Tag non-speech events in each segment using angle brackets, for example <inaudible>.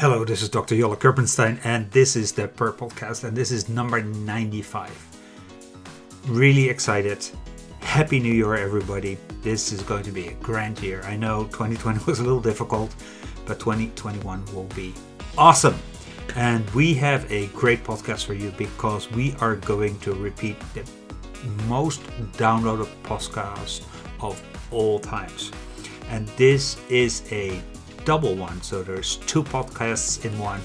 Hello, this is Dr. Jolle Kirpensteijn, and this is the Per Podcast, and this is number 95. Really excited. Happy New Year, everybody. This is going to be a grand year. I know 2020 <laughs> was a little difficult, but 2021 will be awesome. And we have a great podcast for you because we are going to repeat the most downloaded podcast of all times. And this is a double one, so there's two podcasts in one.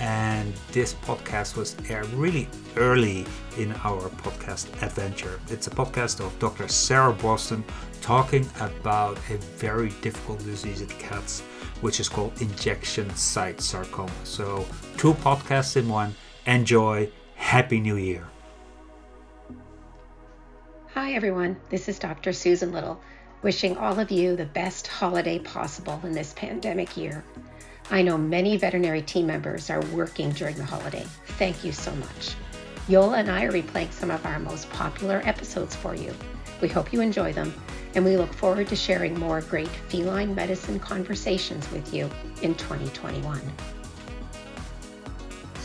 And this podcast was aired really early in our podcast adventure. It's a podcast of Dr. Sarah Boston talking about a very difficult disease in cats, which is called injection site sarcoma. So, two podcasts in one. Enjoy. Happy New Year. Hi, everyone. This is Dr. Susan Little, wishing all of you the best holiday possible in this pandemic year. I know many veterinary team members are working during the holiday. Thank you so much. Jolle and I are replaying some of our most popular episodes for you. We hope you enjoy them, and we look forward to sharing more great feline medicine conversations with you in 2021.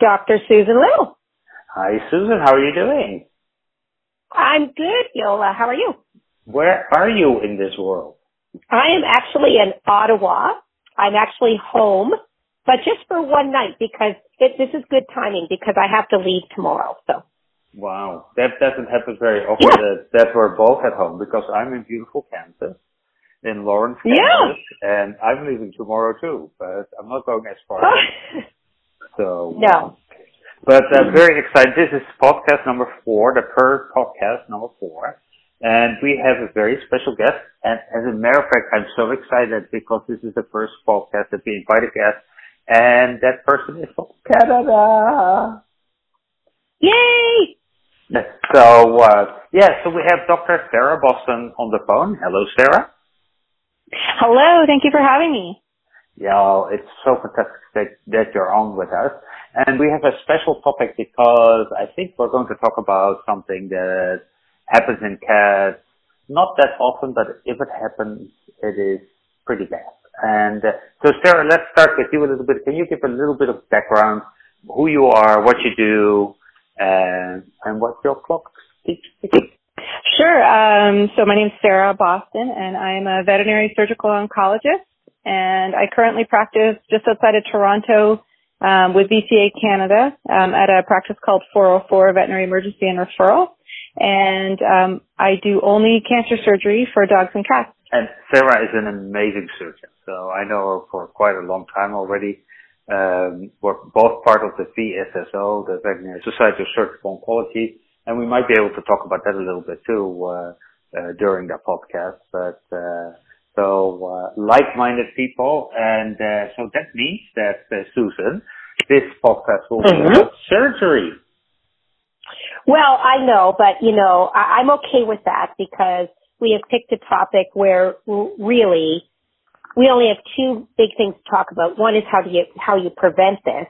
Dr. Susan Little. Hi, Susan. How are you doing? I'm good, Jolle. How are you? Where are you in this world? I am actually in Ottawa. I'm actually home, but just for one night because it, this is good timing because I have to leave tomorrow. So. Wow, that doesn't happen very often Yeah. that, that we're both at home because I'm in beautiful Kansas, in Lawrence, Yeah. Kansas, and I'm leaving tomorrow too, but I'm not going as far. <laughs> So no. But uh, very excited. This is podcast number four, the Per podcast number four. And we have a very special guest. And as a matter of fact, I'm so excited because this is the first podcast that we invite a guest. And that person is from Canada. Yay! So, uh, yeah, so we have Dr. Sarah Boston on the phone. Hello, Sarah. Hello, thank you for having me. Yeah, it's so fantastic that, that you're on with us. And we have a special topic because I think we're going to talk about something that happens in cats not that often, but if it happens, it is pretty bad. And uh, so Sarah, let's start with you a little bit. Can you give a little bit of background, who you are, what you do, and, and what your clock keeps ticking? Sure. Um, so my name is Sarah Boston, and I'm a veterinary surgical oncologist, and I currently practice just outside of Toronto um, with VCA Canada um, at a practice called 404 Veterinary Emergency and Referral, and um, I do only cancer surgery for dogs and cats. And Sarah is an amazing surgeon. So I know her for quite a long time already. Um, we're both part of the VSSO, the Veterinary Society of Surgical Oncology, and we might be able to talk about that a little bit too uh, uh, during the podcast. But uh, so uh, like-minded people, and uh, so that means that uh, Susan, this podcast will be Mhm. about surgery. Well, I know, but you know, I, I'm okay with that because we have picked a topic where r- really we only have two big things to talk about. One is how do you how you prevent this,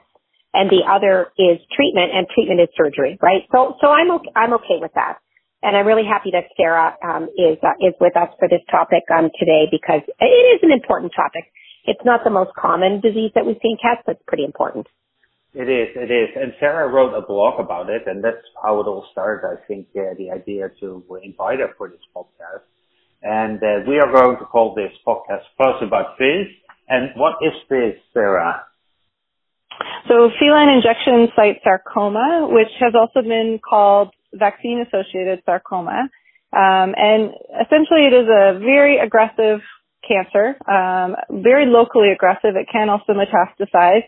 and the other is treatment, and treatment is surgery, right? So, so I'm okay, I'm okay with that, and I'm really happy that Sarah um, is uh, is with us for this topic um, today because it is an important topic. It's not the most common disease that we see in cats, but it's pretty important. It is, it is. And Sarah wrote a blog about it, and that's how it all started, I think, uh, the idea to invite her for this podcast. And uh, we are going to call this podcast Fuzz About Fizz. And what is Fizz, Sarah? So feline injection site sarcoma, which has also been called vaccine associated sarcoma. Um, and essentially it is a very aggressive cancer, um, very locally aggressive. It can also metastasize.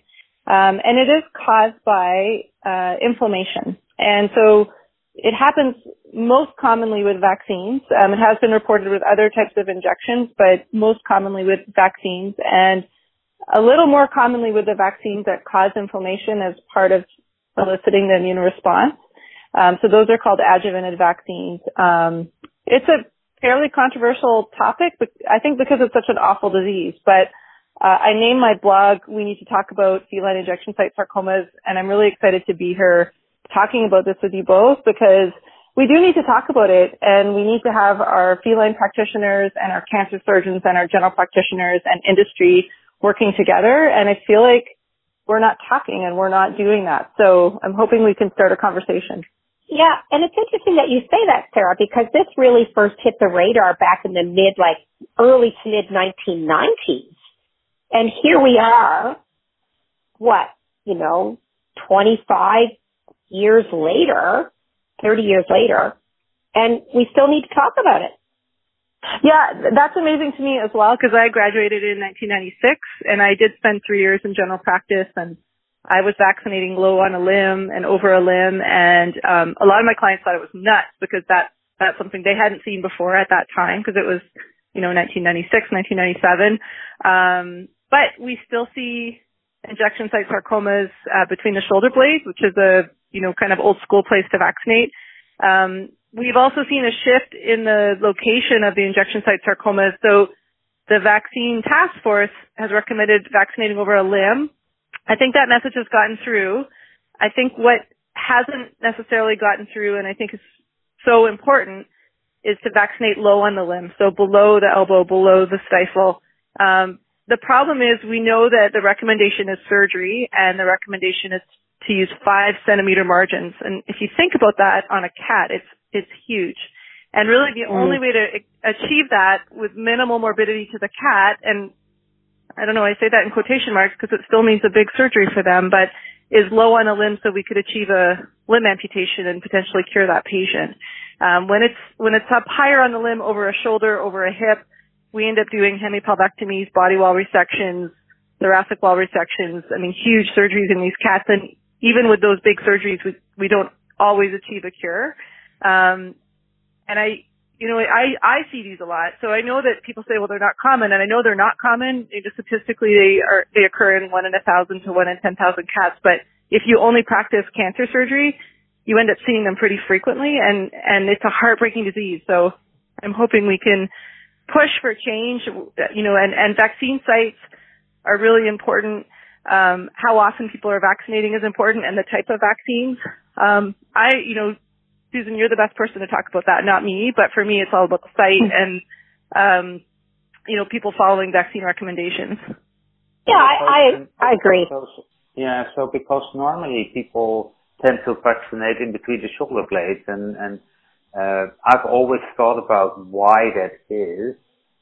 Um, and it is caused by uh, inflammation. And so it happens most commonly with vaccines. Um, it has been reported with other types of injections, but most commonly with vaccines. And a little more commonly with the vaccines that cause inflammation as part of eliciting the immune response. Um, so those are called adjuvanted vaccines. Um, it's a fairly controversial topic, but I think because it's such an awful disease. But uh, I named my blog "We Need to Talk About Feline Injection Site Sarcomas," and I'm really excited to be here talking about this with you both because we do need to talk about it and we need to have our feline practitioners and our cancer surgeons and our general practitioners and industry working together. And I feel like we're not talking and we're not doing that. So I'm hoping we can start a conversation. Yeah, and it's interesting that you say that, Sarah, because this really first hit the radar back in the mid, like early to mid 1990s. And here we are, what, you know, 25 years later, 30 years later, and we still need to talk about it. Yeah, that's amazing to me as well because I graduated in 1996 and I did spend three years in general practice and I was vaccinating low on a limb and over a limb and um, a lot of my clients thought it was nuts because that that's something they hadn't seen before at that time because it was you know 1996 1997 um, but we still see injection site sarcomas uh, between the shoulder blades which is a you know kind of old school place to vaccinate. Um, we've also seen a shift in the location of the injection site sarcomas. So the vaccine task force has recommended vaccinating over a limb I think that message has gotten through. I think what hasn't necessarily gotten through, and I think is so important, is to vaccinate low on the limb, so below the elbow, below the stifle. Um, the problem is we know that the recommendation is surgery, and the recommendation is to use five centimeter margins. And if you think about that on a cat, it's it's huge. And really, the mm. only way to achieve that with minimal morbidity to the cat and I don't know, I say that in quotation marks because it still means a big surgery for them, but is low on a limb so we could achieve a limb amputation and potentially cure that patient. Um, when it's, when it's up higher on the limb over a shoulder, over a hip, we end up doing hemipelvectomies, body wall resections, thoracic wall resections. I mean, huge surgeries in these cats. And even with those big surgeries, we, we don't always achieve a cure. Um, and I, you know, I, I see these a lot. So I know that people say, well, they're not common, and I know they're not common. Just statistically, they are, they occur in one in a thousand to one in 10,000 cats. But if you only practice cancer surgery, you end up seeing them pretty frequently, and, and it's a heartbreaking disease. So I'm hoping we can push for change, you know, and, and vaccine sites are really important. Um, how often people are vaccinating is important and the type of vaccines. Um, I, you know, Susan, you're the best person to talk about that, not me. But for me, it's all about the site hmm. and, um, you know, people following vaccine recommendations. Yeah, I, I, I agree. Yeah, so because normally people tend to vaccinate in between the shoulder blades and, and, uh, I've always thought about why that is.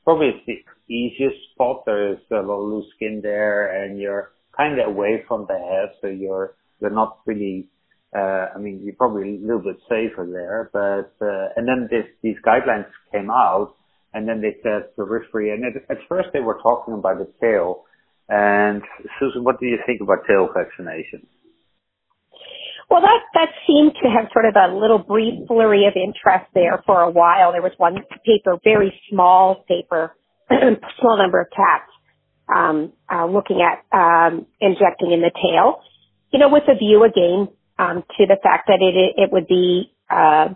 Probably it's the easiest spot. There's a lot of loose skin there and you're kind of away from the head, so you're, you're not really uh, I mean, you're probably a little bit safer there, but, uh, and then this, these guidelines came out and then they said risk. And at, at first they were talking about the tail. And Susan, what do you think about tail vaccination? Well, that, that seemed to have sort of a little brief flurry of interest there for a while. There was one paper, very small paper, <clears throat> small number of cats, um, uh, looking at, um, injecting in the tail, you know, with a view again um, to the fact that it it would be uh,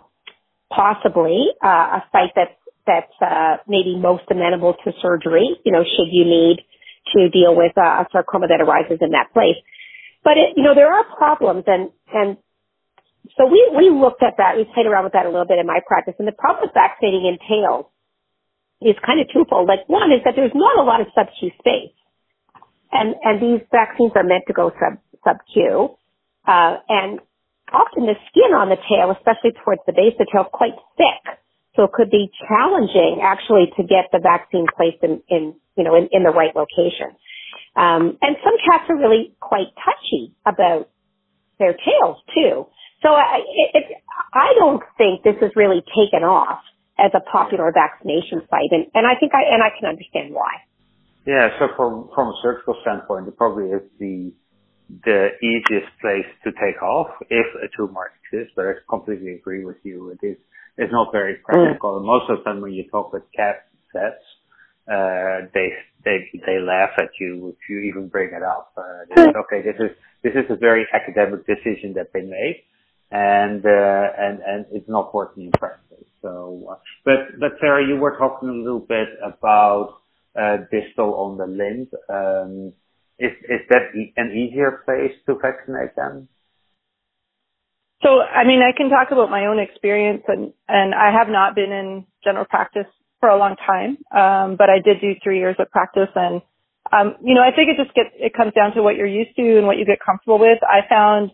possibly uh, a site that's that's uh, maybe most amenable to surgery. You know, should you need to deal with uh, a sarcoma that arises in that place. But it, you know, there are problems, and and so we we looked at that. We played around with that a little bit in my practice, and the problem with vaccinating in tails is kind of twofold. Like one is that there's not a lot of sub-Q space, and and these vaccines are meant to go sub sub-Q. Uh, and often the skin on the tail, especially towards the base of the tail, is quite thick. So it could be challenging actually to get the vaccine placed in, in you know, in, in the right location. Um, and some cats are really quite touchy about their tails too. So I, it, it, I don't think this has really taken off as a popular vaccination site, and, and I think I and I can understand why. Yeah, so from from a surgical standpoint, it probably is the the easiest place to take off if a tumor exists, but I completely agree with you. It is, it's not very practical. Mm. Most of the time when you talk with cat vets, uh, they they they laugh at you if you even bring it up. Uh, they say, okay, this is this is a very academic decision that they made, and uh, and and it's not working in practice. So, uh, but but Sarah, you were talking a little bit about uh, distal on the limb. Um, is is that an easier place to vaccinate them? So, I mean, I can talk about my own experience, and and I have not been in general practice for a long time, um, but I did do three years of practice, and um, you know, I think it just gets it comes down to what you're used to and what you get comfortable with. I found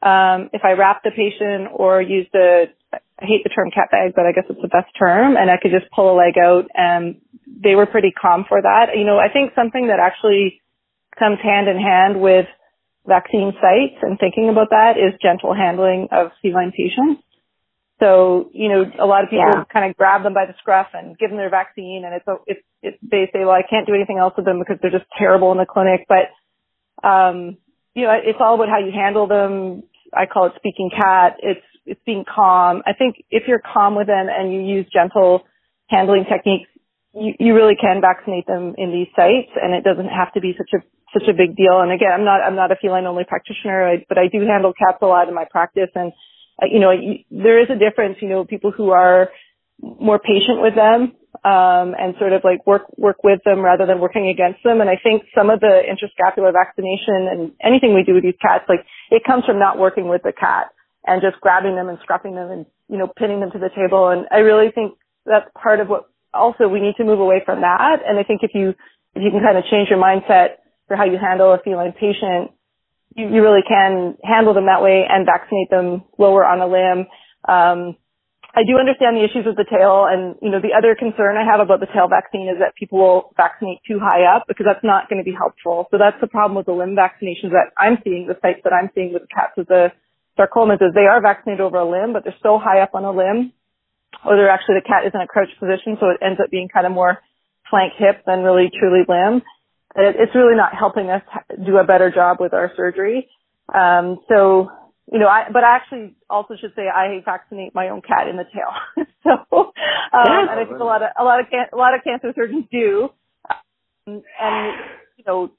um, if I wrapped the patient or used I hate the term cat bag, but I guess it's the best term, and I could just pull a leg out, and they were pretty calm for that. You know, I think something that actually comes hand in hand with vaccine sites and thinking about that is gentle handling of feline patients. So, you know, a lot of people yeah. kind of grab them by the scruff and give them their vaccine and it's, it's, it's, they say, well, I can't do anything else with them because they're just terrible in the clinic. But, um, you know, it's all about how you handle them. I call it speaking cat. It's, it's being calm. I think if you're calm with them and you use gentle handling techniques, you, you really can vaccinate them in these sites and it doesn't have to be such a such a big deal. And again, I'm not I'm not a feline only practitioner, but I do handle cats a lot in my practice and uh, you know, there is a difference, you know, people who are more patient with them, um, and sort of like work, work with them rather than working against them. And I think some of the interscapular vaccination and anything we do with these cats, like it comes from not working with the cat and just grabbing them and scruffing them and, you know, pinning them to the table. And I really think that's part of what also we need to move away from that. And I think if you, if you can kind of change your mindset for how you handle a feline patient, you, you really can handle them that way and vaccinate them lower on a limb. Um, I do understand the issues with the tail and, you know, the other concern I have about the tail vaccine is that people will vaccinate too high up because that's not going to be helpful. So that's the problem with the limb vaccinations that I'm seeing, the sites that I'm seeing with the cats with the sarcomas is they are vaccinated over a limb, but they're so high up on a limb or they're actually the cat is in a crouched position. So it ends up being kind of more flank hip than really truly limb it's really not helping us do a better job with our surgery. Um, so, you know, I, but I actually also should say I vaccinate my own cat in the tail. <laughs> so, um, yeah, and I think a lot of, a lot of, can, a lot of cancer surgeons do. Um, and, you know,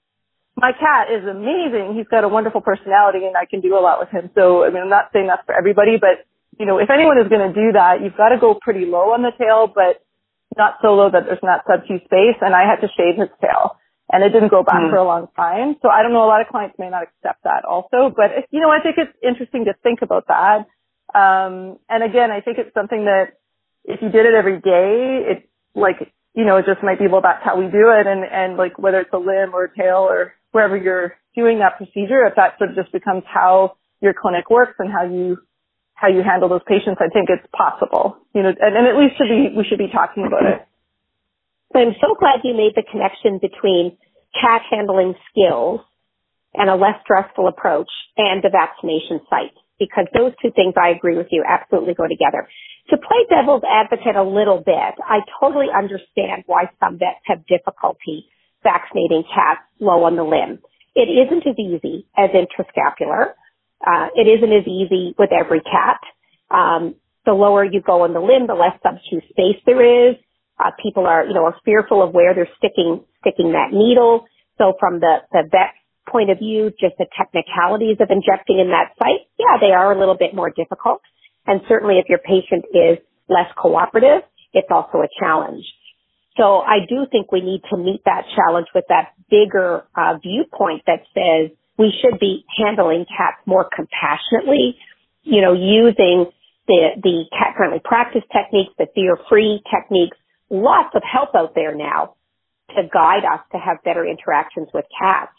my cat is amazing. He's got a wonderful personality and I can do a lot with him. So, I mean, I'm not saying that's for everybody, but, you know, if anyone is going to do that, you've got to go pretty low on the tail, but not so low that there's not sub-Q space. And I had to shave his tail and it didn't go back mm. for a long time. So I don't know, a lot of clients may not accept that also, but you know, I think it's interesting to think about that. Um, and again, I think it's something that if you did it every day, it like, you know, it just might be, well, that's how we do it. And, and like whether it's a limb or a tail or wherever you're doing that procedure, if that sort of just becomes how your clinic works and how you, how you handle those patients, I think it's possible, you know, and, and at least should be, we should be talking about it. I'm so glad you made the connection between cat handling skills and a less stressful approach and the vaccination site because those two things I agree with you absolutely go together. To play devil's advocate a little bit, I totally understand why some vets have difficulty vaccinating cats low on the limb. It isn't as easy as interscapular. Uh, it isn't as easy with every cat. Um, the lower you go on the limb, the less sub-Q space there is. Uh, people are, you know, are fearful of where they're sticking, sticking that needle. So from the, the vet point of view, just the technicalities of injecting in that site, yeah, they are a little bit more difficult. And certainly if your patient is less cooperative, it's also a challenge. So I do think we need to meet that challenge with that bigger uh, viewpoint that says we should be handling cats more compassionately, you know, using the, the cat friendly practice techniques, the fear free techniques, lots of help out there now to guide us to have better interactions with cats.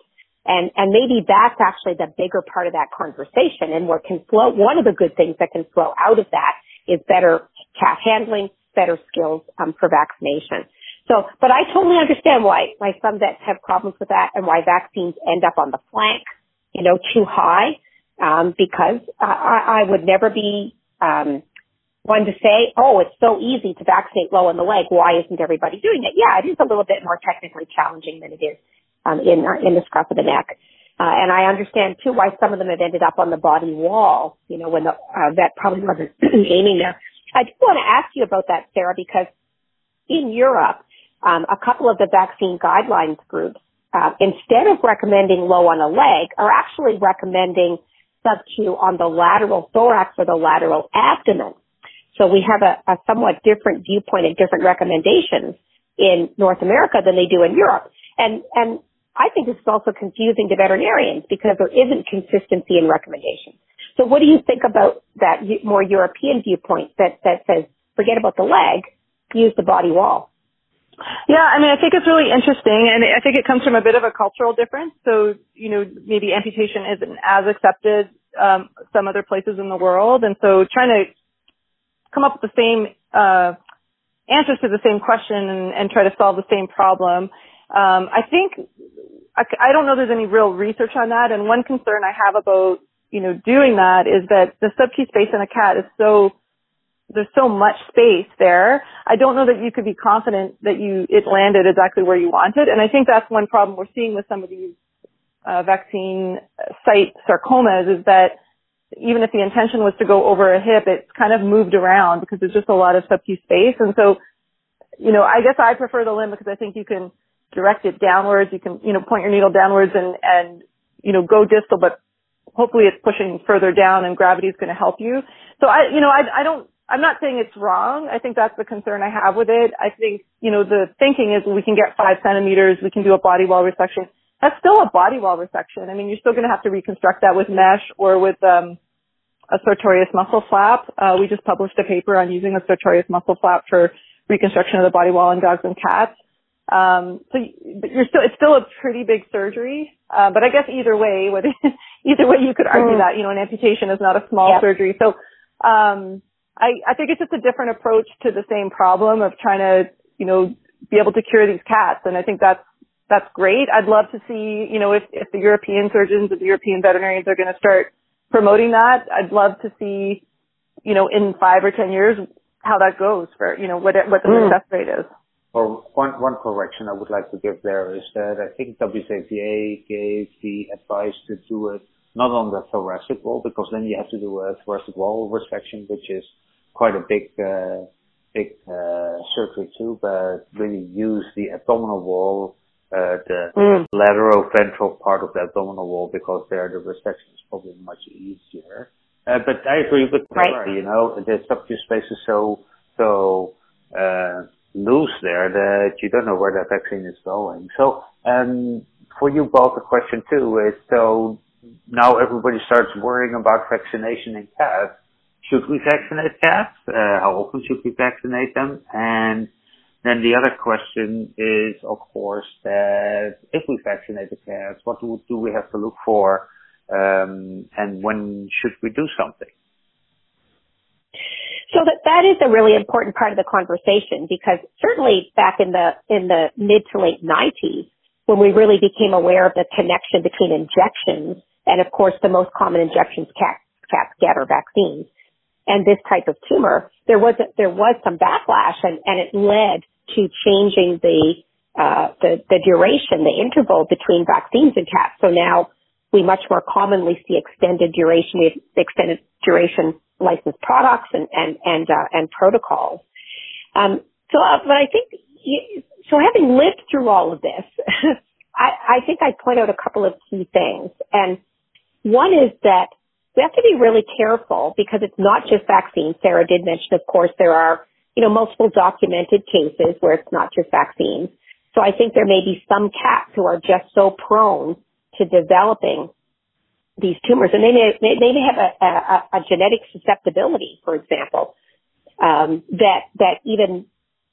And, and maybe that's actually the bigger part of that conversation. And what can flow, one of the good things that can flow out of that is better cat handling, better skills um, for vaccination. So, but I totally understand why, why some vets have problems with that and why vaccines end up on the flank, you know, too high, um, because I, I would never be, um, one to say, oh, it's so easy to vaccinate low in the leg. Why isn't everybody doing it? Yeah, it is a little bit more technically challenging than it is um, in uh, in the scruff of the neck. Uh, and I understand too why some of them have ended up on the body wall. You know, when the uh, vet probably wasn't <clears throat> aiming there. I do want to ask you about that, Sarah, because in Europe um, a couple of the vaccine guidelines groups, uh, instead of recommending low on a leg, are actually recommending sub-Q on the lateral thorax or the lateral abdomen. So we have a, a somewhat different viewpoint and different recommendations in North America than they do in Europe. And, and I think this is also confusing to veterinarians because there isn't consistency in recommendations. So what do you think about that more European viewpoint that, that says, forget about the leg, use the body wall? Yeah, I mean, I think it's really interesting, and I think it comes from a bit of a cultural difference. So, you know, maybe amputation isn't as accepted um, some other places in the world, and so trying to come up with the same uh, answers to the same question and, and try to solve the same problem. Um, I think I, I don't know there's any real research on that, and one concern I have about you know doing that is that the sub space in a cat is so there's so much space there. I don't know that you could be confident that you it landed exactly where you wanted, and I think that's one problem we're seeing with some of these uh, vaccine site sarcomas is that even if the intention was to go over a hip, it's kind of moved around because there's just a lot of sub-Q space, and so you know I guess I prefer the limb because I think you can direct it downwards. You can you know point your needle downwards and and you know go distal, but hopefully it's pushing further down and gravity is going to help you. So I, you know, I, I don't I'm not saying it's wrong. I think that's the concern I have with it. I think, you know, the thinking is we can get five centimeters, we can do a body wall resection. That's still a body wall resection. I mean, you're still going to have to reconstruct that with mesh or with, um, a sartorius muscle flap. Uh, we just published a paper on using a sartorius muscle flap for reconstruction of the body wall in dogs and cats. Um, so you're still, it's still a pretty big surgery. Uh, but I guess either way, whether, <laughs> either way you could argue mm. that, you know, an amputation is not a small yep. surgery. So, um, I, I think it's just a different approach to the same problem of trying to, you know, be able to cure these cats. And I think that's, that's great. I'd love to see, you know, if, if the European surgeons, if the European veterinarians are going to start promoting that, I'd love to see, you know, in five or 10 years, how that goes for, you know, what, what the mm. success rate is. Well, one, one correction I would like to give there is that I think WCVA gave the advice to do it not on the thoracic wall because then you have to do a thoracic wall resection, which is quite a big, uh, big, uh, surgery too, but really use the abdominal wall, uh, the mm. lateral ventral part of the abdominal wall because there the resection is probably much easier. Uh, but I agree with right. you know, the sub-Q space is so, so, uh, loose there that you don't know where that vaccine is going. So, um, for you both, the question too is so now everybody starts worrying about vaccination in cats should we vaccinate cats? Uh, how often should we vaccinate them? And then the other question is, of course, that if we vaccinate the cats, what do, we have to look for? Um, and when should we do something? So that that is a really important part of the conversation because certainly back in the in the mid to late 90s, when we really became aware of the connection between injections and of course the most common injections cats cats get are vaccines, and this type of tumor, there was a, there was some backlash, and, and it led to changing the uh, the the duration, the interval between vaccines and cats. So now we much more commonly see extended duration, extended duration licensed products and and and uh, and protocols. Um, so, uh, but I think so. Having lived through all of this, <laughs> I, I think I point out a couple of key things, and one is that we have to be really careful because it's not just vaccines. Sarah did mention, of course, there are, you know, multiple documented cases where it's not just vaccines. So I think there may be some cats who are just so prone to developing these tumors, and they may they may have a, a, a genetic susceptibility, for example, um, that that even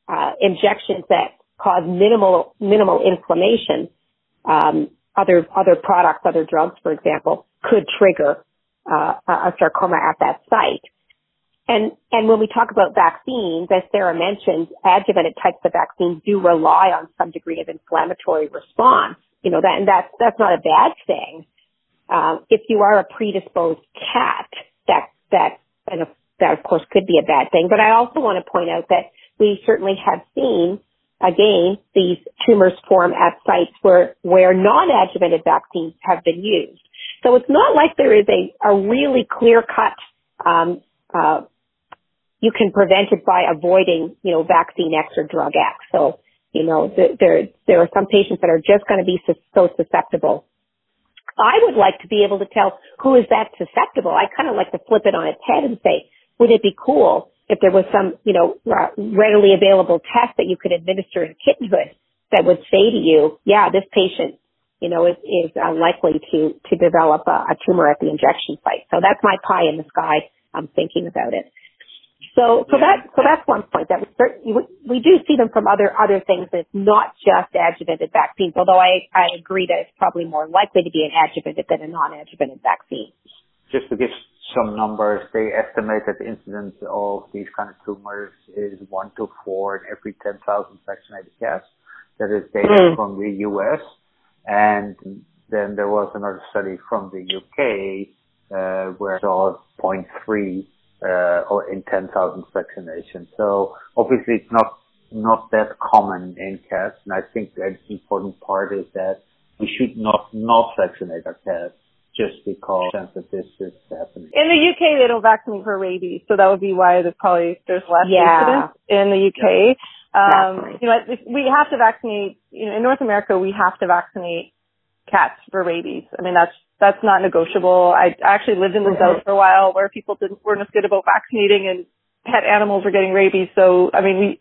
uh, injections that cause minimal minimal inflammation, um, other other products, other drugs, for example, could trigger uh, a sarcoma at that site. And, and when we talk about vaccines, as Sarah mentioned, adjuvanted types of vaccines do rely on some degree of inflammatory response. You know, that, and that's, that's not a bad thing. Uh, if you are a predisposed cat, that, that, and that of course could be a bad thing. But I also want to point out that we certainly have seen again, these tumors form at sites where, where non-adjuvanted vaccines have been used. So it's not like there is a, a really clear cut, um, uh, you can prevent it by avoiding, you know, vaccine X or drug X. So, You know, there, there are some patients that are just going to be so, so susceptible. I would like to be able to tell who is that susceptible. I kind of like to flip it on its head and say, would it be cool if there was some, you know, readily available test that you could administer in kittenhood that would say to you, yeah, this patient, you know, is, is uh, likely to, to develop a, a tumor at the injection site. So that's my pie in the sky. I'm thinking about it. So, so that, so that's one point that we, we do see them from other, other things. It's not just adjuvanted vaccines, although I, I agree that it's probably more likely to be an adjuvanted than a non-adjuvanted vaccine. Just to give some numbers, they estimate that the incidence of these kind of tumors is one to four in every 10,000 vaccinated cats. That is data mm. from the US. And then there was another study from the UK, uh, where it was 0.3 uh, or in 10,000 vaccinations. So obviously it's not not that common in cats, and I think the important part is that we should not not vaccinate our cats just because that this is happening. In the UK, they don't vaccinate for rabies, so that would be why there's probably there's less yeah. incidence in the UK. Um, you know, we have to vaccinate. You know, in North America, we have to vaccinate cats for rabies. I mean, that's that's not negotiable. I actually lived in the mm-hmm. south for a while where people didn't weren't as good about vaccinating and pet animals were getting rabies. So I mean, we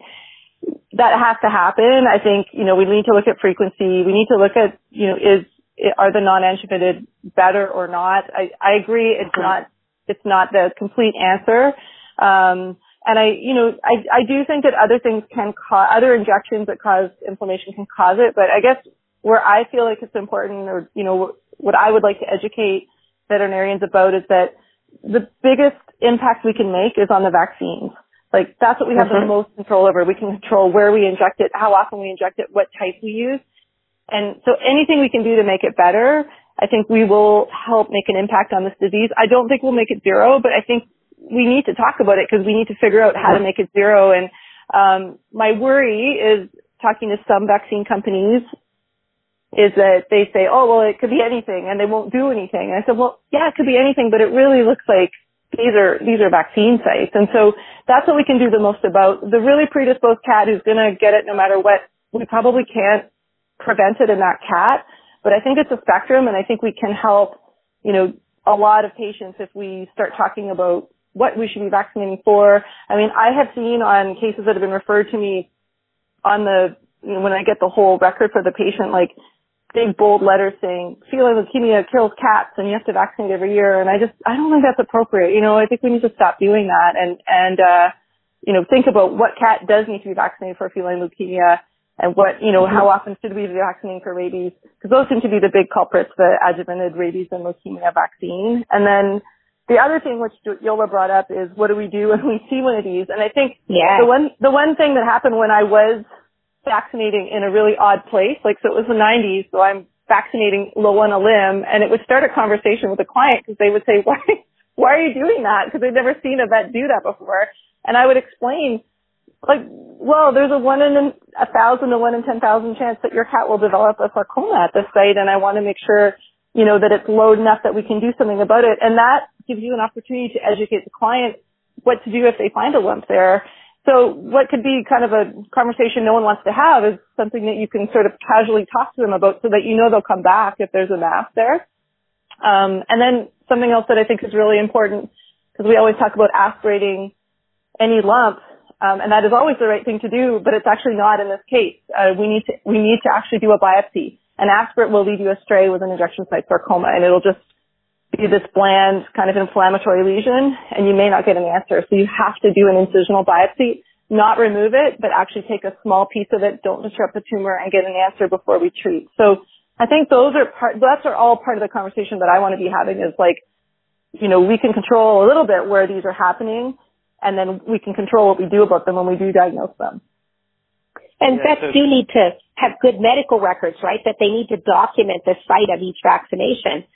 that has to happen. I think you know we need to look at frequency. We need to look at you know is are the non-adjuvanted better or not? I I agree. It's not it's not the complete answer. Um, and I, you know, I, I do think that other things can cause, other injections that cause inflammation can cause it, but I guess where I feel like it's important or, you know, what I would like to educate veterinarians about is that the biggest impact we can make is on the vaccines. Like that's what we have mm-hmm. the most control over. We can control where we inject it, how often we inject it, what type we use. And so anything we can do to make it better, I think we will help make an impact on this disease. I don't think we'll make it zero, but I think we need to talk about it because we need to figure out how to make it zero. And um, my worry is talking to some vaccine companies is that they say, oh, well, it could be anything and they won't do anything. And I said, well, yeah, it could be anything, but it really looks like these are, these are vaccine sites. And so that's what we can do the most about. The really predisposed cat who's going to get it no matter what, we probably can't prevent it in that cat, but I think it's a spectrum and I think we can help, you know, a lot of patients if we start talking about what we should be vaccinating for. I mean, I have seen on cases that have been referred to me on the, you know, when I get the whole record for the patient, like big bold letters saying feline leukemia kills cats and you have to vaccinate every year. And I just, I don't think that's appropriate. You know, I think we need to stop doing that and, and, uh, you know, think about what cat does need to be vaccinated for feline leukemia and what, you know, how often should we be vaccinating for rabies? Because those seem to be the big culprits, the adjuvanted rabies and leukemia vaccine. And then the other thing which Jolle brought up is what do we do when we see one of these? And I think yeah. the one, the one thing that happened when I was vaccinating in a really odd place. Like, so it was the 90s, so I'm vaccinating low on a limb, and it would start a conversation with the client because they would say, <laughs> why, why are you doing that? Because they've never seen a vet do that before. And I would explain, like, well, there's a one in a thousand to one in ten thousand chance that your cat will develop a sarcoma at this site, and I want to make sure, you know, that it's low enough that we can do something about it. And that gives you an opportunity to educate the client what to do if they find a lump there so what could be kind of a conversation no one wants to have is something that you can sort of casually talk to them about so that you know they'll come back if there's a mass there. Um, and then something else that I think is really important because we always talk about aspirating any lump, um, and that is always the right thing to do, but it's actually not in this case. Uh, we need to we need to actually do a biopsy. An aspirate will lead you astray with an injection site sarcoma, and it'll just be this bland kind of inflammatory lesion and you may not get an answer. So you have to do an incisional biopsy, not remove it, but actually take a small piece of it, don't disrupt the tumor and get an answer before we treat. So I think those are part, that's are all part of the conversation that I want to be having is like, you know, we can control a little bit where these are happening and then we can control what we do about them when we do diagnose them. And yeah, vets so- do need to have good medical records, right? That they need to document the site of each vaccination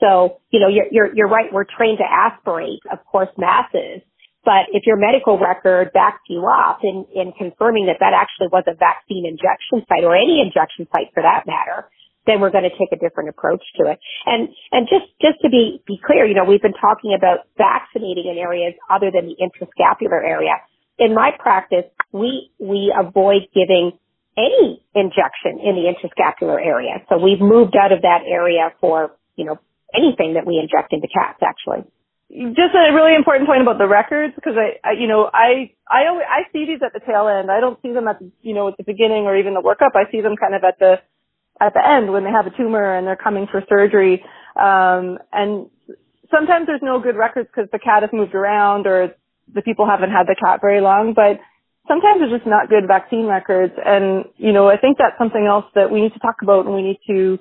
so, you know, you're, you're, you're right. We're trained to aspirate, of course, masses. But if your medical record backs you up in, in confirming that that actually was a vaccine injection site or any injection site for that matter, then we're going to take a different approach to it. And, and just, just to be, be clear, you know, we've been talking about vaccinating in areas other than the interscapular area. In my practice, we, we avoid giving any injection in the interscapular area. So we've moved out of that area for, you know, anything that we inject into cats actually. Just a really important point about the records because I, I, you know, I, I always, I see these at the tail end. I don't see them at the, you know, at the beginning or even the workup. I see them kind of at the, at the end when they have a tumor and they're coming for surgery. Um, and sometimes there's no good records because the cat has moved around or the people haven't had the cat very long, but sometimes there's just not good vaccine records. And, you know, I think that's something else that we need to talk about and we need to,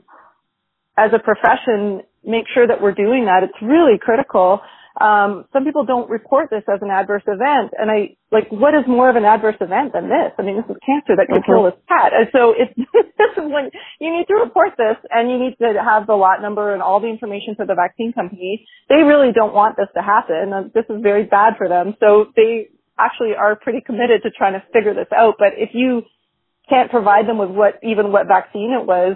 as a profession, make sure that we're doing that. It's really critical. Um, some people don't report this as an adverse event, and I like what is more of an adverse event than this? I mean, this is cancer that can kill this cat, and so it's <laughs> this is when you need to report this, and you need to have the lot number and all the information for the vaccine company. They really don't want this to happen. This is very bad for them, so they actually are pretty committed to trying to figure this out. But if you can't provide them with what even what vaccine it was,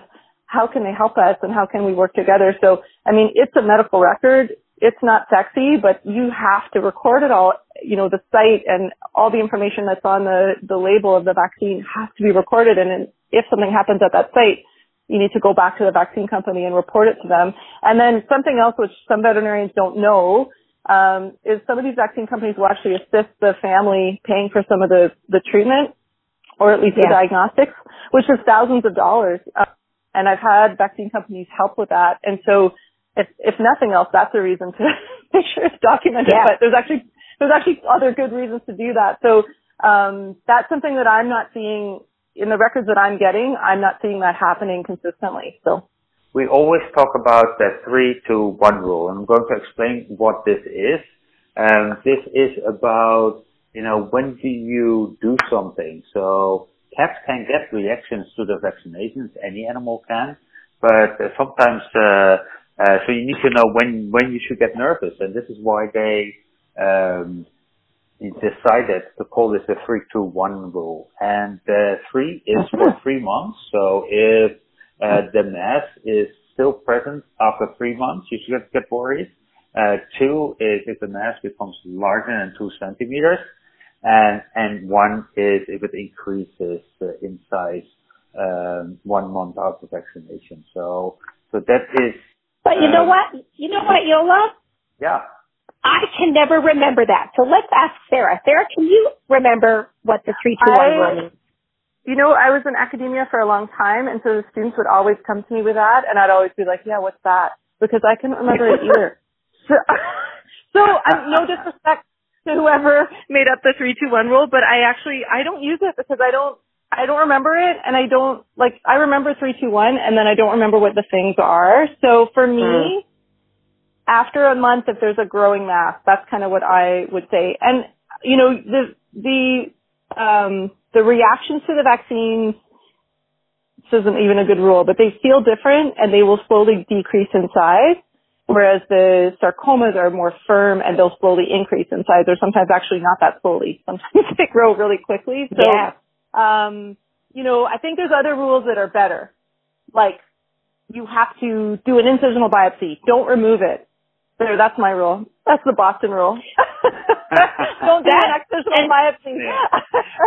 how can they help us and how can we work together? So, I mean, it's a medical record it's not sexy, but you have to record it all. You know, the site and all the information that's on the, the label of the vaccine has to be recorded. And if something happens at that site, you need to go back to the vaccine company and report it to them. And then something else which some veterinarians don't know um, is some of these vaccine companies will actually assist the family paying for some of the, the treatment or at least yeah. the diagnostics, which is thousands of dollars. Uh, and I've had vaccine companies help with that. And so if if nothing else, that's a reason to <laughs> make sure it's documented. Yeah. But there's actually there's actually other good reasons to do that. So um, that's something that I'm not seeing in the records that I'm getting. I'm not seeing that happening consistently. So we always talk about the three to one rule. I'm going to explain what this is. Um, this is about you know when do you do something. So cats can get reactions to the vaccinations. Any animal can, but uh, sometimes uh, uh, so you need to know when when you should get nervous, and this is why they um, decided to call this a three two one rule. And uh, three is for three months. So if uh, the mass is still present after three months, you should get worried. Uh, two is if the mass becomes larger than two centimeters, and and one is if it increases uh, in size um, one month after vaccination. So so that is but you know what? You know what, Jolle? Yeah. I can never remember that. So let's ask Sarah. Sarah, can you remember what the three, two, one rule means? You know, I was in academia for a long time, and so the students would always come to me with that, and I'd always be like, "Yeah, what's that?" Because I couldn't remember it <laughs> either. So, <laughs> so um, no <laughs> disrespect to whoever made up the three, two, one rule, but I actually I don't use it because I don't I don't remember it and I don't like I remember three, two, one and then I don't remember what the things are. So for me, mm. after a month if there's a growing mass, that's kind of what I would say. And you know, the the um the reactions to the vaccines this isn't even a good rule, but they feel different and they will slowly decrease in size. Whereas the sarcomas are more firm and they'll slowly increase in size or sometimes actually not that slowly. <laughs> Sometimes they grow really quickly. So yeah. Um, you know, I think there's other rules that are better. Like, you have to do an incisional biopsy. Don't remove it. There, that's my rule. That's the Boston rule. <laughs> Don't do an incisional biopsy.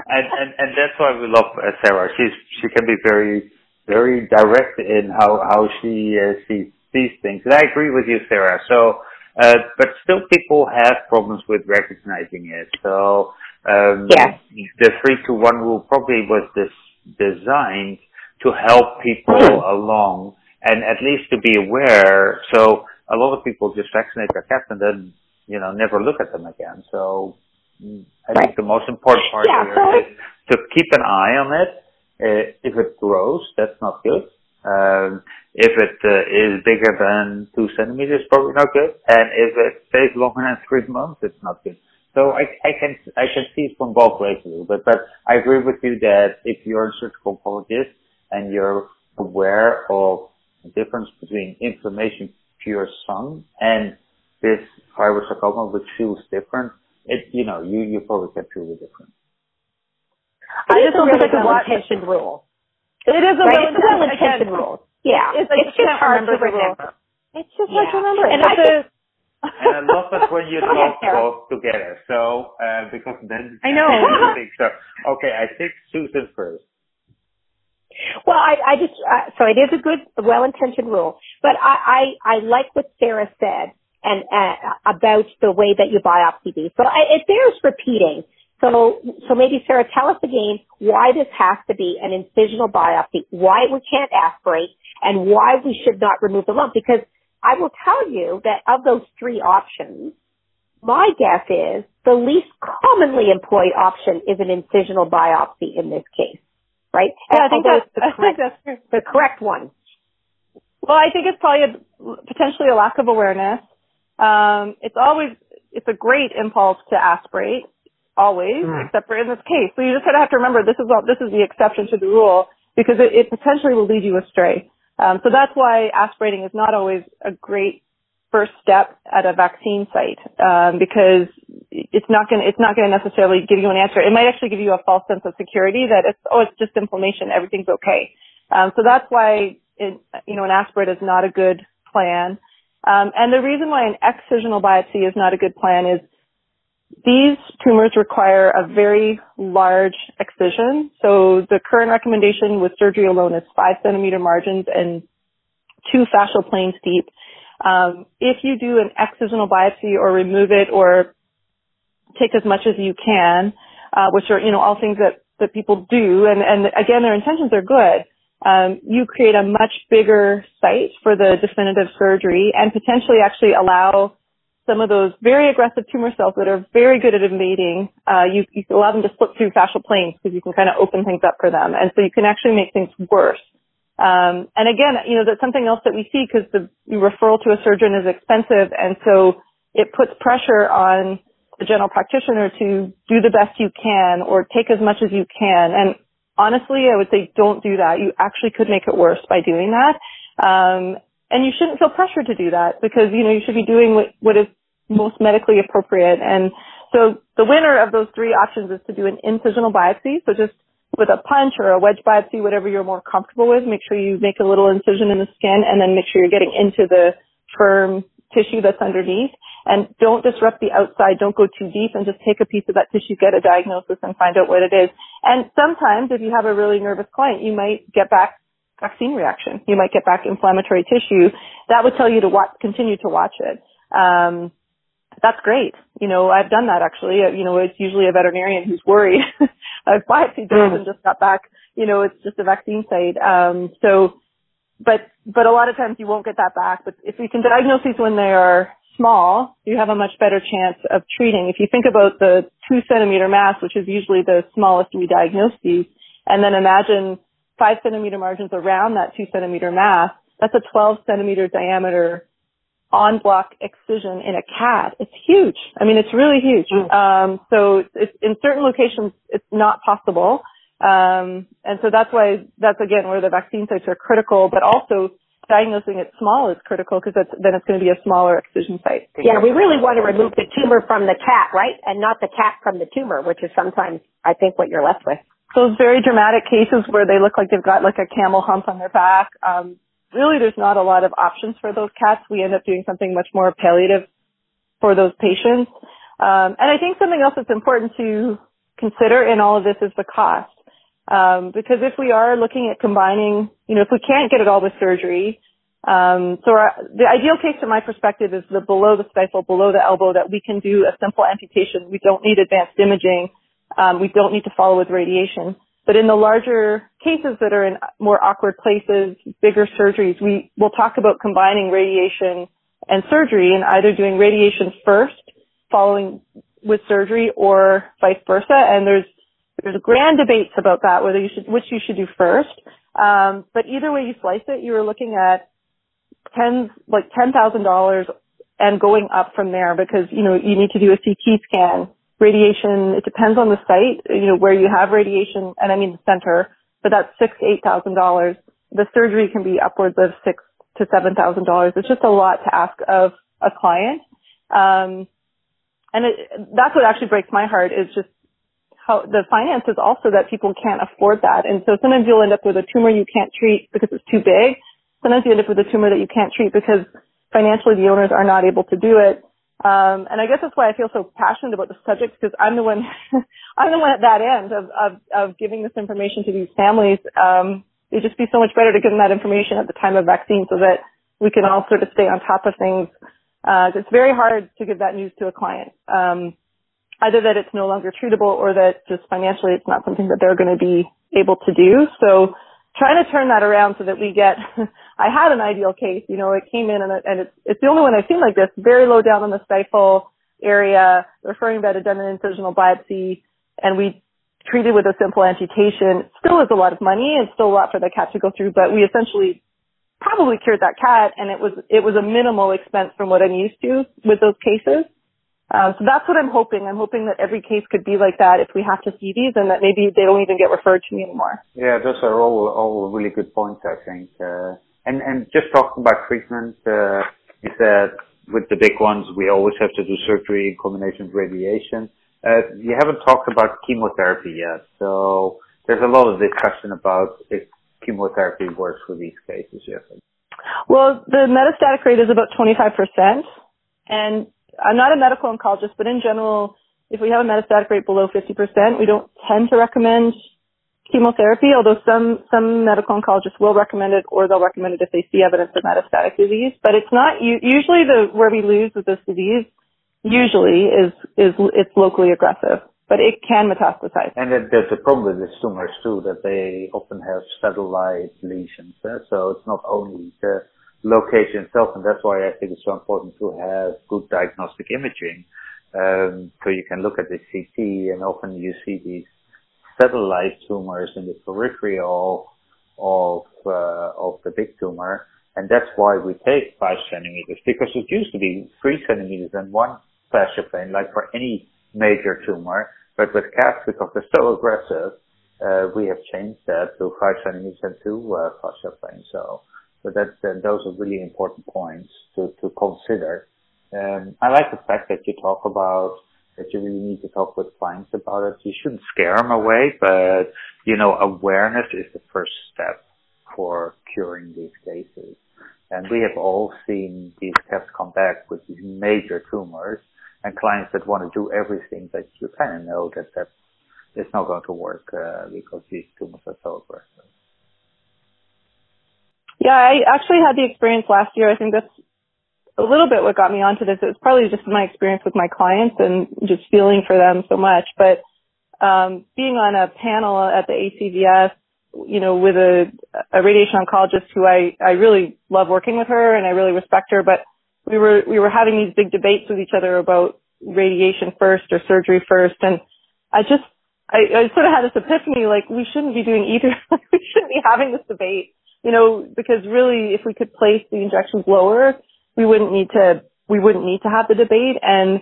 And, and and that's why we love uh, Sarah. She's she can be very very direct in how how she uh, sees these things. And I agree with you, Sarah. So, uh, but still, people have problems with recognizing it. So um, yeah. The three to one rule probably was this designed to help people mm. along and at least to be aware. So a lot of people just vaccinate their cats and then, you know, never look at them again. So I right. think the most important part yeah, here so is to keep an eye on it. Uh, if it grows, that's not good. Um, if it uh, is bigger than two centimeters, probably not good. And if it stays longer than three months, it's not good. So I, I can I can see it from both ways a little bit, but I agree with you that if you're a surgical oncologist and you're aware of the difference between inflammation pure sun and this fibrosarcoma, which feels different, it you know you you probably can feel the difference. I just don't think it's a well-intentioned rule. It is a right? well-intentioned rule. Yeah, it's, it's just hard to remember. It's just yeah. hard to remember. And I and I love it when you <laughs> talk both together. So uh, because then I know. <laughs> so okay, I think Susan first. Well, I, I just, uh, so it is a good, well-intentioned rule, but I, I, I like what Sarah said and, uh, about the way that you biopsy these. So I, it bears repeating. So, so maybe Sarah, tell us again why this has to be an incisional biopsy, why we can't aspirate, and why we should not remove the lump. Because I will tell you that of those three options, my guess is the least commonly employed option is an incisional biopsy in this case right? Yeah, I think that's, the correct, that's the correct one. Well, I think it's probably a, potentially a lack of awareness. Um, it's always, it's a great impulse to aspirate, always, mm. except for in this case. So you just kind of have to remember this is all, this is the exception to the rule because it, it potentially will lead you astray. Um, so that's why aspirating is not always a great first step at a vaccine site um, because it's not going to it's not going to necessarily give you an answer. It might actually give you a false sense of security that it's oh it's just inflammation, everything's okay. Um, so that's why it, you know an aspirate is not a good plan. Um, and the reason why an excisional biopsy is not a good plan is these tumors require a very large excision. So the current recommendation with surgery alone is five centimeter margins and two fascial planes deep. Um, if you do an excisional biopsy or remove it or take as much as you can, uh, which are, you know, all things that, that people do, and, and again, their intentions are good, um, you create a much bigger site for the definitive surgery and potentially actually allow some of those very aggressive tumor cells that are very good at invading, uh, you, you allow them to slip through fascial planes because you can kind of open things up for them. And so you can actually make things worse. Um, and again, you know, that's something else that we see because the referral to a surgeon is expensive. And so it puts pressure on the general practitioner to do the best you can or take as much as you can. And honestly, I would say don't do that. You actually could make it worse by doing that. Um, and you shouldn't feel pressured to do that because, you know, you should be doing what, what is most medically appropriate. And so the winner of those three options is to do an incisional biopsy. So just with a punch or a wedge biopsy, whatever you're more comfortable with. Make sure you make a little incision in the skin and then make sure you're getting into the firm tissue that's underneath. And don't disrupt the outside. Don't go too deep and just take a piece of that tissue, get a diagnosis and find out what it is. And sometimes if you have a really nervous client, you might get back vaccine reaction. You might get back inflammatory tissue. That would tell you to watch, continue to watch it. Um, that's great. You know, I've done that actually. Uh, you know, it's usually a veterinarian who's worried. <laughs> I've biopsied mm. and just got back. You know, it's just a vaccine site. Um, so, but but a lot of times you won't get that back. But if you can diagnose these when they are small, you have a much better chance of treating. If you think about the two centimeter mass, which is usually the smallest we diagnose these, and then imagine five centimeter margins around that two centimeter mass, that's a 12 centimeter diameter en bloc excision in a cat. It's huge. I mean, it's really huge. Mm. Um, so it's, in certain locations, it's not possible. Um, and so that's why that's again where the vaccine sites are critical, but also diagnosing it small is critical because then it's going to be a smaller excision site. Yeah, we really want to remove the tumor from the cat, right? And not the cat from the tumor, which is sometimes, I think, what you're left with. Those very dramatic cases where they look like they've got like a camel hump on their back, um, really there's not a lot of options for those cats. We end up doing something much more palliative for those patients. Um, and I think something else that's important to consider in all of this is the cost. Um, because if we are looking at combining, you know, if we can't get it all with surgery, um, so our, the ideal case from my perspective is the below the stifle, below the elbow, that we can do a simple amputation. We don't need advanced imaging. Um, we don't need to follow with radiation. But in the larger cases that are in more awkward places, bigger surgeries, we will talk about combining radiation and surgery and either doing radiation first, following with surgery or vice versa. And there's, there's grand debates about that, whether you should, which you should do first. Um, but either way you slice it, you are looking at tens, like $10,000 and going up from there because, you know, you need to do a CT scan radiation, it depends on the site, you know, where you have radiation, and I mean the center, but that's six to eight thousand dollars. The surgery can be upwards of six to seven thousand dollars. It's just a lot to ask of a client. Um, and it, that's what actually breaks my heart is just how the finances also that people can't afford that. And so sometimes you'll end up with a tumor you can't treat because it's too big. Sometimes you end up with a tumor that you can't treat because financially the owners are not able to do it. Um, and I guess that's why I feel so passionate about the subject because I'm the one, <laughs> I'm the one at that end of, of, of giving this information to these families. Um, it'd just be so much better to give them that information at the time of vaccine so that we can all sort of stay on top of things. Uh, it's very hard to give that news to a client. Um, either that it's no longer treatable or that just financially it's not something that they're going to be able to do. So trying to turn that around so that we get, <laughs> I had an ideal case, you know, it came in and, it, and it's, it's the only one I've seen like this, very low down on the stifle area, referring about a done an incisional biopsy, and we treated with a simple amputation. Still is a lot of money and still a lot for the cat to go through, but we essentially probably cured that cat and it was, it was a minimal expense from what I'm used to with those cases. Um, so that's what I'm hoping. I'm hoping that every case could be like that if we have to see these and that maybe they don't even get referred to me anymore. Yeah, those are all, all really good points, I think. Uh, and, and just talking about treatment, uh, you said with the big ones, we always have to do surgery in combination with radiation. Uh, you haven't talked about chemotherapy yet, so there's a lot of discussion about if chemotherapy works for these cases yet. Well, the metastatic rate is about 25%, and I'm not a medical oncologist, but in general, if we have a metastatic rate below 50%, we don't tend to recommend chemotherapy, although some, some medical oncologists will recommend it or they'll recommend it if they see evidence of metastatic disease. But it's not, usually the, where we lose with this disease, usually is, is, it's locally aggressive. But it can metastasize. And there's a problem with these tumors too, that they often have satellite lesions. Eh? So it's not only the location itself, and that's why I think it's so important to have good diagnostic imaging. Um, so you can look at the CT, and often you see these satellite tumors in the periphery of of uh, of the big tumor, and that's why we take five centimeters because it used to be three centimeters and one fascia plane, like for any major tumor. But with cats, because they're so aggressive, uh, we have changed that to five centimeters and two uh, fascia planes. So so that, those are really important points to, to consider. Um, I like the fact that you talk about that you really need to talk with clients about it. You shouldn't scare them away, but you know, awareness is the first step for curing these cases. And we have all seen these cats come back with these major tumors and clients that want to do everything, that you kind of know that that is it's not going to work uh, because these tumors are so aggressive. Yeah, I actually had the experience last year. I think that's a little bit what got me onto this. It was probably just my experience with my clients and just feeling for them so much. But um, being on a panel at the ACVS, you know, with a, a radiation oncologist who I, I really love working with her and I really respect her, but we were, we were having these big debates with each other about radiation first or surgery first. And I just, I, I sort of had this epiphany, like we shouldn't be doing either. <laughs> we shouldn't be having this debate you know, because really if we could place the injections lower, we wouldn't need to, we wouldn't need to have the debate. And,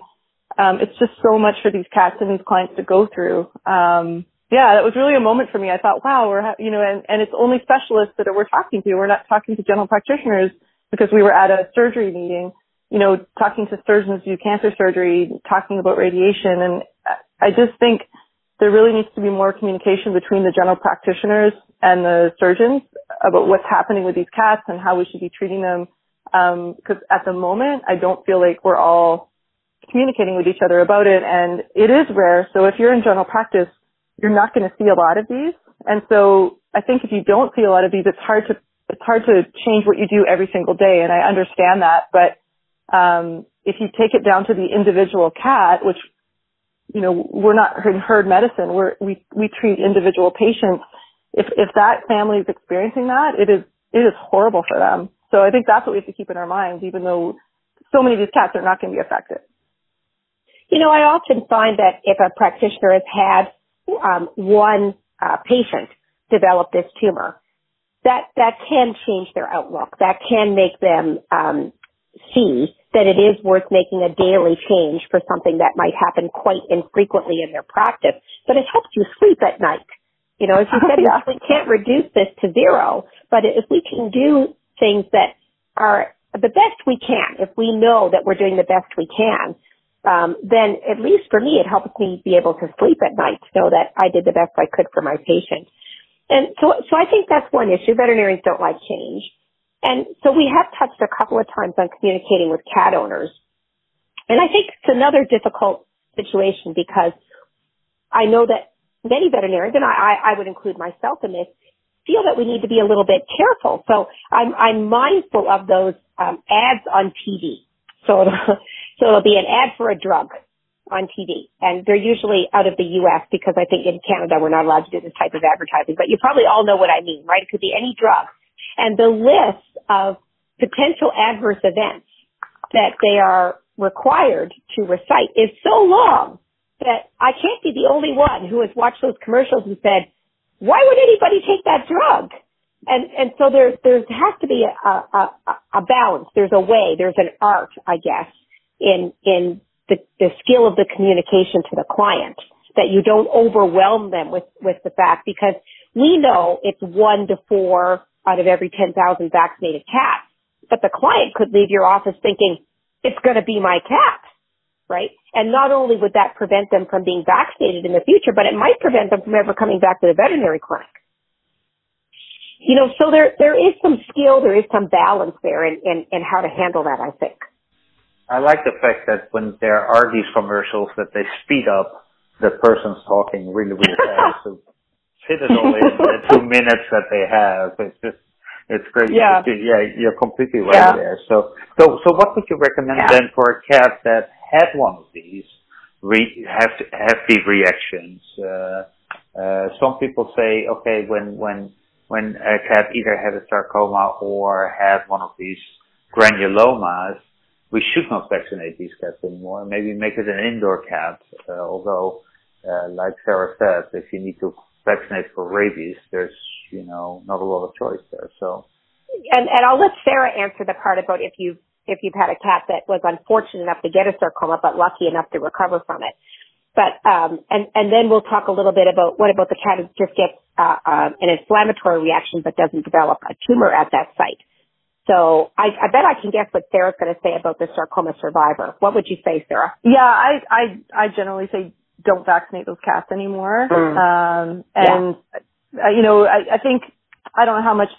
um, it's just so much for these cats and these clients to go through. Um, yeah, that was really a moment for me. I thought, wow, we're, ha- you know, and, and it's only specialists that we're talking to. We're not talking to general practitioners because we were at a surgery meeting, you know, talking to surgeons who do cancer surgery, talking about radiation. And I just think there really needs to be more communication between the general practitioners and the surgeons about what's happening with these cats and how we should be treating them. Because um, at the moment, I don't feel like we're all communicating with each other about it, and it is rare. So if you're in general practice, you're not going to see a lot of these. And so I think if you don't see a lot of these, it's hard to it's hard to change what you do every single day. And I understand that, but um, if you take it down to the individual cat, which you know we're not in herd medicine, we're, we we treat individual patients if if that family is experiencing that, it is it is horrible for them. So I think that's what we have to keep in our minds, even though so many of these cats are not going to be affected. You know, I often find that if a practitioner has had um, one uh, patient develop this tumor, that that can change their outlook. That can make them um, see that it is worth making a daily change for something that might happen quite infrequently in their practice. But it helps you sleep at night. You know, as you said, <laughs> yeah. we can't reduce this to zero, but if we can do things that are the best we can, if we know that we're doing the best we can, um, then at least for me, it helps me be able to sleep at night to know that I did the best I could for my patient. And so, so I think that's one issue. Veterinarians don't like change. And so we have touched a couple of times on communicating with cat owners. And I think it's another difficult situation because I know that many veterinarians, and I, I would include myself in this, feel that we need to be a little bit careful. So I'm, I'm mindful of those um, ads on TV. So, <laughs> so it'll be an ad for a drug on TV, and they're usually out of the U.S. because I think in Canada we're not allowed to do this type of advertising. But you probably all know what I mean, right? It could be any drug, and the list of potential adverse events that they are required to recite is so long that I can't be the only one who has watched those commercials and said, why would anybody take that drug? And, and so there's, there has to be a, a, a balance. There's a way, there's an art, I guess, in, in the, the skill of the communication to the client that you don't overwhelm them with, with the fact because we know it's one to four out of every 10,000 vaccinated cats, but the client could leave your office thinking, it's going to be my cat, right? And not only would that prevent them from being vaccinated in the future, but it might prevent them from ever coming back to the veterinary clinic. You know, so there, there is some skill, there is some balance there in, in, in how to handle that, I think. I like the fact that when there are these commercials that they speed up the person's talking really, really fast. <laughs> so fit it all in the two minutes that they have. It's just it's great. Yeah. Yeah, you're completely right yeah. there. So, so, so what would you recommend yeah. then for a cat that had one of these re- have hefty reactions? Uh, uh, some people say, okay, when, when, when a cat either had a sarcoma or had one of these granulomas, we should not vaccinate these cats anymore. Maybe make it an indoor cat, uh, although, uh, like Sarah said, if you need to vaccinate for rabies, there's, you know, not a lot of choice there. So. And, and I'll let Sarah answer the part about if you've, if you've had a cat that was unfortunate enough to get a sarcoma, but lucky enough to recover from it. But, um, and, and then we'll talk a little bit about what about the cat who just gets, uh, uh, an inflammatory reaction but doesn't develop a tumor at that site. So I, I bet I can guess what Sarah's going to say about the sarcoma survivor. What would you say, Sarah? Yeah, I, I, I generally say don't vaccinate those cats anymore. Mm. Um, and, yeah. uh, you know, I, I think, I don't know how much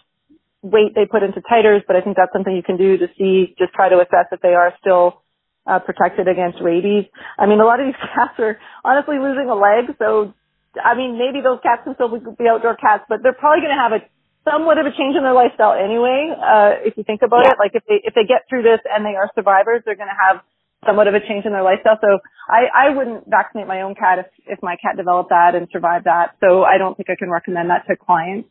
weight they put into titers, but I think that's something you can do to see, just try to assess if they are still uh, protected against rabies. I mean, a lot of these <laughs> cats are honestly losing a leg, so I mean, maybe those cats can still be outdoor cats, but they're probably going to have a somewhat of a change in their lifestyle anyway. Uh, if you think about yeah. it, like if they if they get through this and they are survivors, they're going to have somewhat of a change in their lifestyle. So I, I wouldn't vaccinate my own cat if, if my cat developed that and survived that. So I don't think I can recommend that to clients.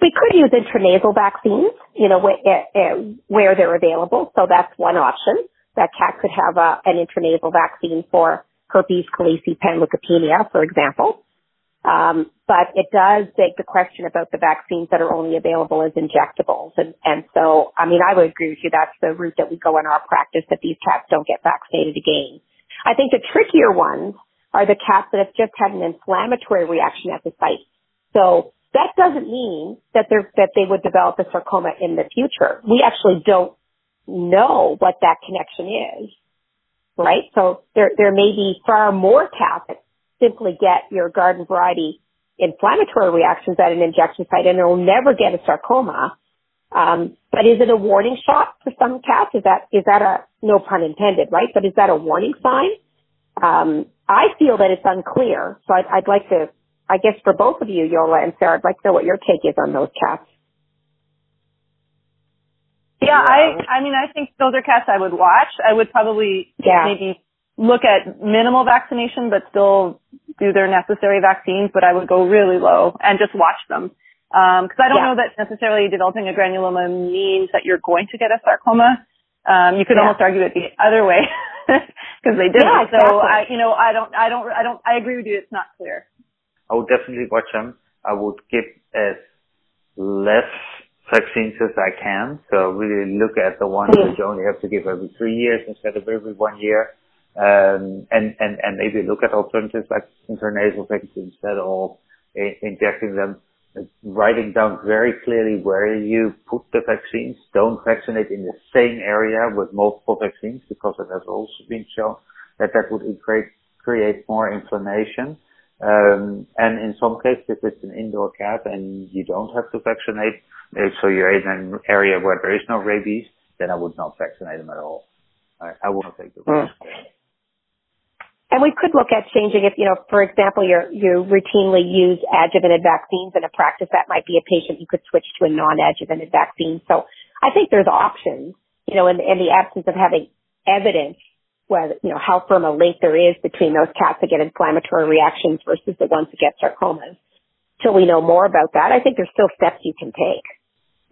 We could use intranasal vaccines, you know, where, eh, eh, where they're available. So that's one option. That cat could have a, an intranasal vaccine for herpes, calici, panleukopenia, for example. Um, but it does beg the question about the vaccines that are only available as injectables. And, and so, I mean, I would agree with you. That's the route that we go in our practice that these cats don't get vaccinated again. I think the trickier ones are the cats that have just had an inflammatory reaction at the site. So that doesn't mean that they're, that they would develop a sarcoma in the future. We actually don't know what that connection is, right? So there, there may be far more cats that simply get your garden variety inflammatory reactions at an injection site and it'll never get a sarcoma. Um, but is it a warning shot for some cats? Is that, is that a, no pun intended, right? But is that a warning sign? Um, I feel that it's unclear. So I'd, I'd like to, I guess for both of you, Jolle and Sarah, I'd like to know what your take is on those cats. Yeah, I, I mean, I think those are cats I would watch. I would probably yeah. maybe look at minimal vaccination, but still do their necessary vaccines, but I would go really low and just watch them. Um, cause I don't yeah. know that necessarily developing a granuloma means that you're going to get a sarcoma. Um, you could yeah. almost argue it the other way <laughs> because they didn't. Yeah, exactly. So I, you know, I don't, I don't, I don't, I agree with you. It's not clear. I would definitely watch them. I would give as less vaccines as I can. So really look at the ones mm-hmm. that you only have to give every three years instead of every one year. Um, and, and, and maybe look at alternatives like intranasal vaccines instead of injecting them, writing down very clearly where you put the vaccines. Don't vaccinate in the same area with multiple vaccines because it has also been shown that that would create, create more inflammation. Um, and in some cases, if it's an indoor cat and you don't have to vaccinate, so you're in an area where there is no rabies, then I would not vaccinate them at all. I, I wouldn't take the risk. Mm. and we could look at changing if, you know, for example, you're, you routinely use adjuvanted vaccines in a practice that might be a patient you could switch to a non-adjuvanted vaccine. So I think there's options, you know, in, in the absence of having evidence whether, you know, how firm a link there is between those cats that get inflammatory reactions versus the ones that get sarcomas. Till we know more about that, I think there's still steps you can take.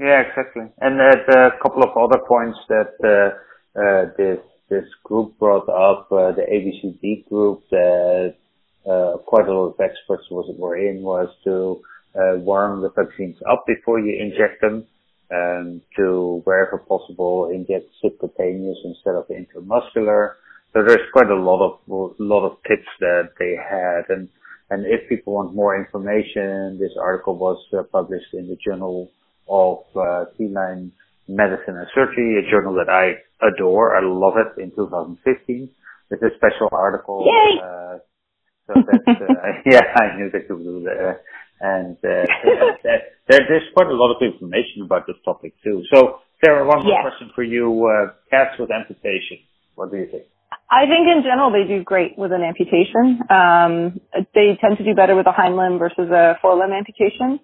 Yeah, exactly. And uh, a couple of other points that uh, uh, this this group brought up, uh, the ABCD group that uh, quite a lot of experts was, were in was to uh, warm the vaccines up before you inject them, um, to wherever possible inject subcutaneous instead of intramuscular. So there's quite a lot of lot of tips that they had, and and if people want more information, this article was uh, published in the Journal of uh, Feline Medicine and Surgery, a journal that I adore. I love it in 2015. It's a special article. Yay! Uh, so that's, uh, <laughs> yeah, I knew that you would do that. And, uh, there, there's quite a lot of information about this topic too. So, Sarah, one more Yes. question for you. Uh, cats with amputation. What do you think? I think in general they do great with an amputation. Um, they tend to do better with a hind limb versus a forelimb amputation.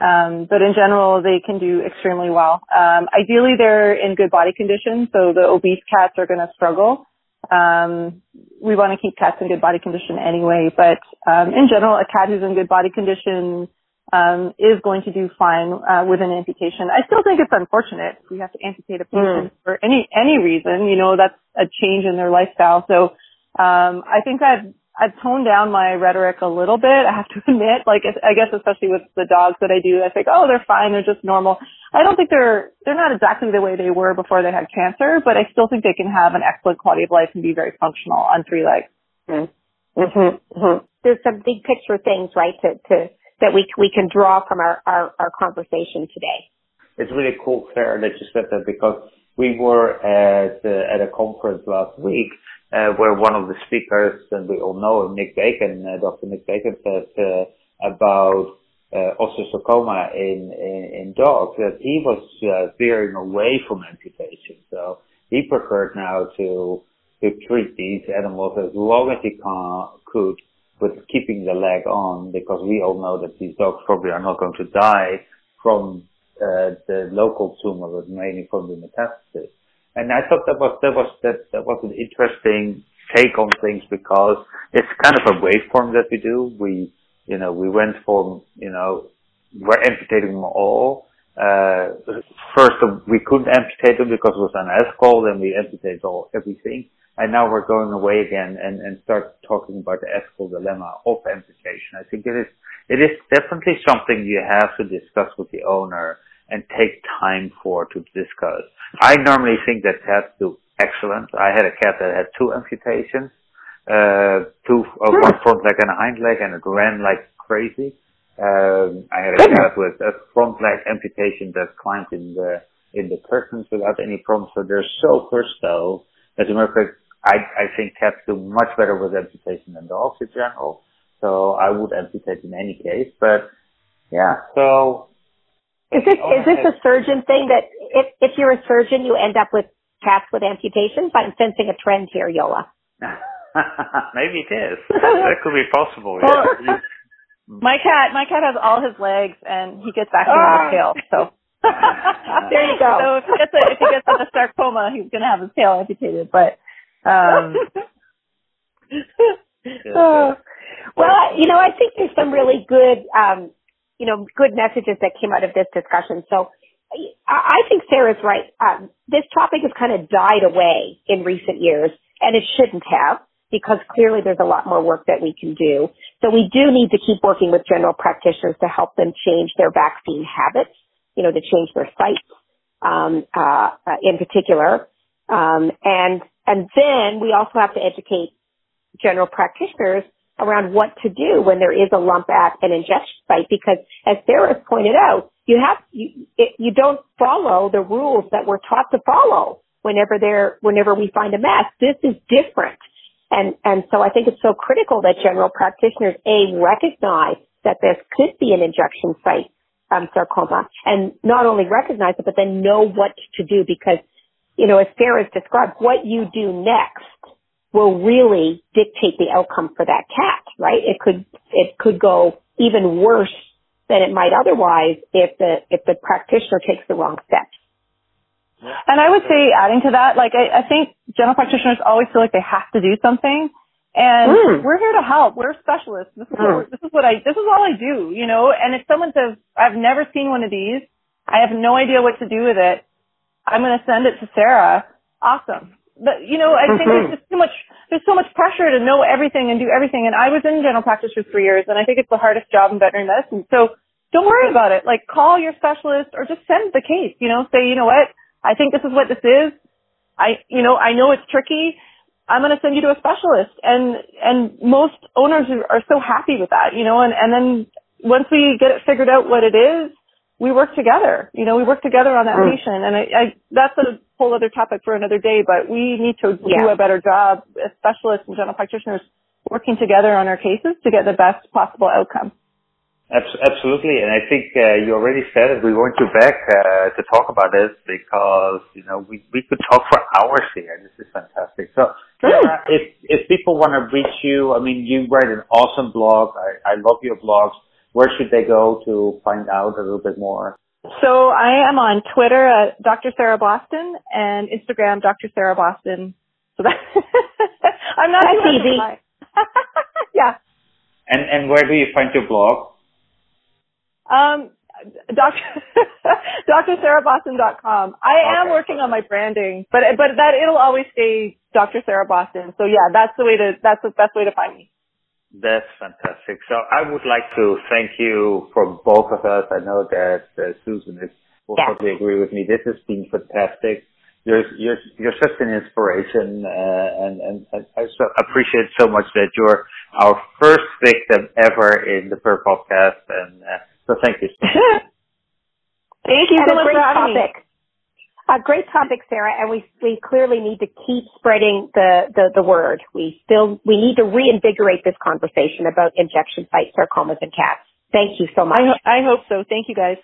Um, but in general, they can do extremely well. Um, ideally, they're in good body condition, so the obese cats are going to struggle. Um, we want to keep cats in good body condition anyway, but um, in general, a cat who's in good body condition um, is going to do fine uh, with an amputation. I still think it's unfortunate if we have to amputate a patient for any any reason. You know, that's a change in their lifestyle. So um, I think I've I've toned down my rhetoric a little bit. I have to <laughs> admit, like I guess especially with the dogs that I do, I think, oh, they're fine, they're just normal. I don't think they're they're not exactly the way they were before they had cancer, but I still think they can have an excellent quality of life and be very functional on three legs. Mm-hmm. hmm There's some big picture things, right, to, to that we we can draw from our, our, our conversation today. It's really cool, Claire, that you said that because we were at uh, at a conference last week uh, where one of the speakers, and we all know Nick Bacon, uh, Dr. Nick Bacon, said uh, about uh, osteosarcoma in, in in dogs that he was uh, veering away from amputation. So he preferred now to to treat these animals as long as he can, could with keeping the leg on because we all know that these dogs probably are not going to die from uh, the local tumor, but mainly from the metastasis. And I thought that was that was that that was an interesting take on things because it's kind of a waveform that we do. We you know we went from you know we're amputating them all. Uh, first we couldn't amputate them because it was an unethical. Then we amputated all everything. And now we're going away again and, and start talking about the ethical dilemma of amputation. I think it is, it is definitely something you have to discuss with the owner and take time for to discuss. I normally think that cats do excellent. I had a cat that had two amputations, uh, two, uh, one front leg and a hind leg and it ran like crazy. Um, I had a cat with a front leg amputation that climbed in the, in the curtains without any problems. So they're so versatile. As a matter of fact, I, I think cats do much better with amputation than dogs in general. So I would amputate in any case, but yeah, so. Is this is this a surgeon thing that if if you're a surgeon you end up with cats with amputations? I'm sensing a trend here, Jolle. <laughs> Maybe it is. that could be possible. Yeah. My cat, my cat has all his legs and he gets back to his ah. tail. So <laughs> There you go. So if he gets a, if he gets a sarcoma, he's gonna have his tail amputated. But um, <laughs> Oh. well, you know, I think there's some really good, um, you know, good messages that came out of this discussion. So I, I think Sarah's right. Um, this topic has kind of died away in recent years, and it shouldn't have because clearly there's a lot more work that we can do. So we do need to keep working with general practitioners to help them change their vaccine habits, you know, to change their sites, um, uh, uh, in particular. Um, and, and then we also have to educate general practitioners around what to do when there is a lump at an injection site because as Sarah pointed out, you have, you, it, you don't follow the rules that we're taught to follow whenever there, whenever we find a mass. This is different. And, and so I think it's so critical that general practitioners, A, recognize that this could be an injection site um, sarcoma and not only recognize it, but then know what to do because, you know, as Sarah's described, what you do next will really dictate the outcome for that cat, right? It could, it could go even worse than it might otherwise if the, if the practitioner takes the wrong steps. And I would say adding to that, like I, I think general practitioners always feel like they have to do something. And mm. we're here to help. We're specialists. This is, mm. what, this is what I, this is all I do, you know, and if someone says, I've never seen one of these, I have no idea what to do with it, I'm going to send it to Sarah. Awesome. But, you know, I think there's mm-hmm. just too much, there's so much pressure to know everything and do everything. And I was in general practice for three years and I think it's the hardest job in veterinary medicine. So don't worry about it. Like call your specialist or just send the case, you know, say, you know what, I think this is what this is. I, you know, I know it's tricky. I'm going to send you to a specialist. And, and most owners are, so happy with that, you know, and, and then once we get it figured out what it is, we work together. You know, we work together on that mm. patient. And I, I, that's a whole other topic for another day, but we need to yeah. do a better job as specialists and general practitioners working together on our cases to get the best possible outcome. Absolutely, and I think uh, you already said it. We want you back uh, to talk about this because you know we we could talk for hours here. This is fantastic. So, uh, if if people want to reach you, I mean, you write an awesome blog. I, I love your blogs. Where should they go to find out a little bit more? So I am on Twitter at Dr. Sarah Boston and Instagram Dr. Sarah Boston. So that <laughs> I'm not That's <laughs> easy. yeah. And and where do you find your blog? Um, Dr. <laughs> DrSarahBoston.com. I okay. am working on my branding, but but that it'll always stay Dr. Sarah Boston. So yeah, that's the way to that's the best way to find me. That's fantastic. So I would like to thank you for both of us. I know that uh, Susan is will yeah. totally agree with me. This has been fantastic. You're you're you're such an inspiration, uh, and, and and I so appreciate so much that you're our first victim ever in the Per podcast, and. Uh, so thank you. <laughs> thank you and so much for having topic. me. A great topic, Sarah, and we we clearly need to keep spreading the, the, the word. We still we need to reinvigorate this conversation about injection site sarcomas in cats. Thank you so much. I, ho- I hope so. Thank you, guys.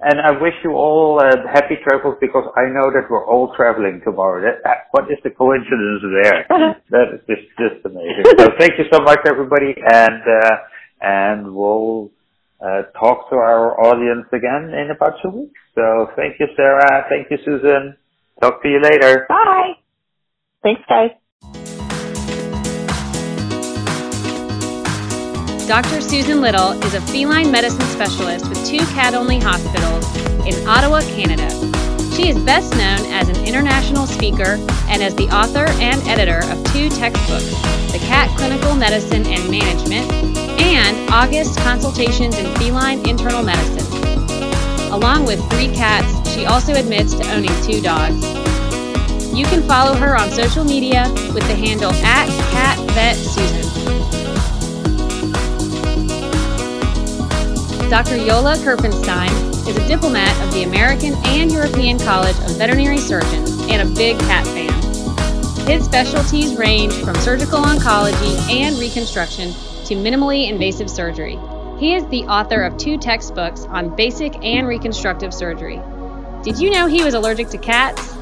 And I wish you all uh, happy travels because I know that we're all traveling tomorrow. That, that, what is the coincidence there? <laughs> that is just, just amazing. so thank you so much, everybody, and uh, and we'll uh, talk to our audience again in about two weeks. So thank you, Sarah. Thank you, Susan. Talk to you later. Bye. Thanks, guys. Dr. Susan Little is a feline medicine specialist with two cat only hospitals in Ottawa, Canada. She is best known as an international speaker and as the author and editor of two textbooks The Cat Clinical Medicine and Management and August Consultations in Feline Internal Medicine. Along with three cats, she also admits to owning two dogs. You can follow her on social media with the handle at CatVetSusan. Dr. Jolle Kirpensteijn is a diplomat of the American and European College of Veterinary Surgeons and a big cat fan. His specialties range from surgical oncology and reconstruction to minimally invasive surgery. He is the author of two textbooks on basic and reconstructive surgery. Did you know he was allergic to cats?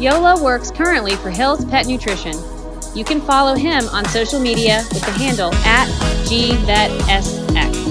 Jolle works currently for Hill's Pet Nutrition. You can follow him on social media with the handle at GVetS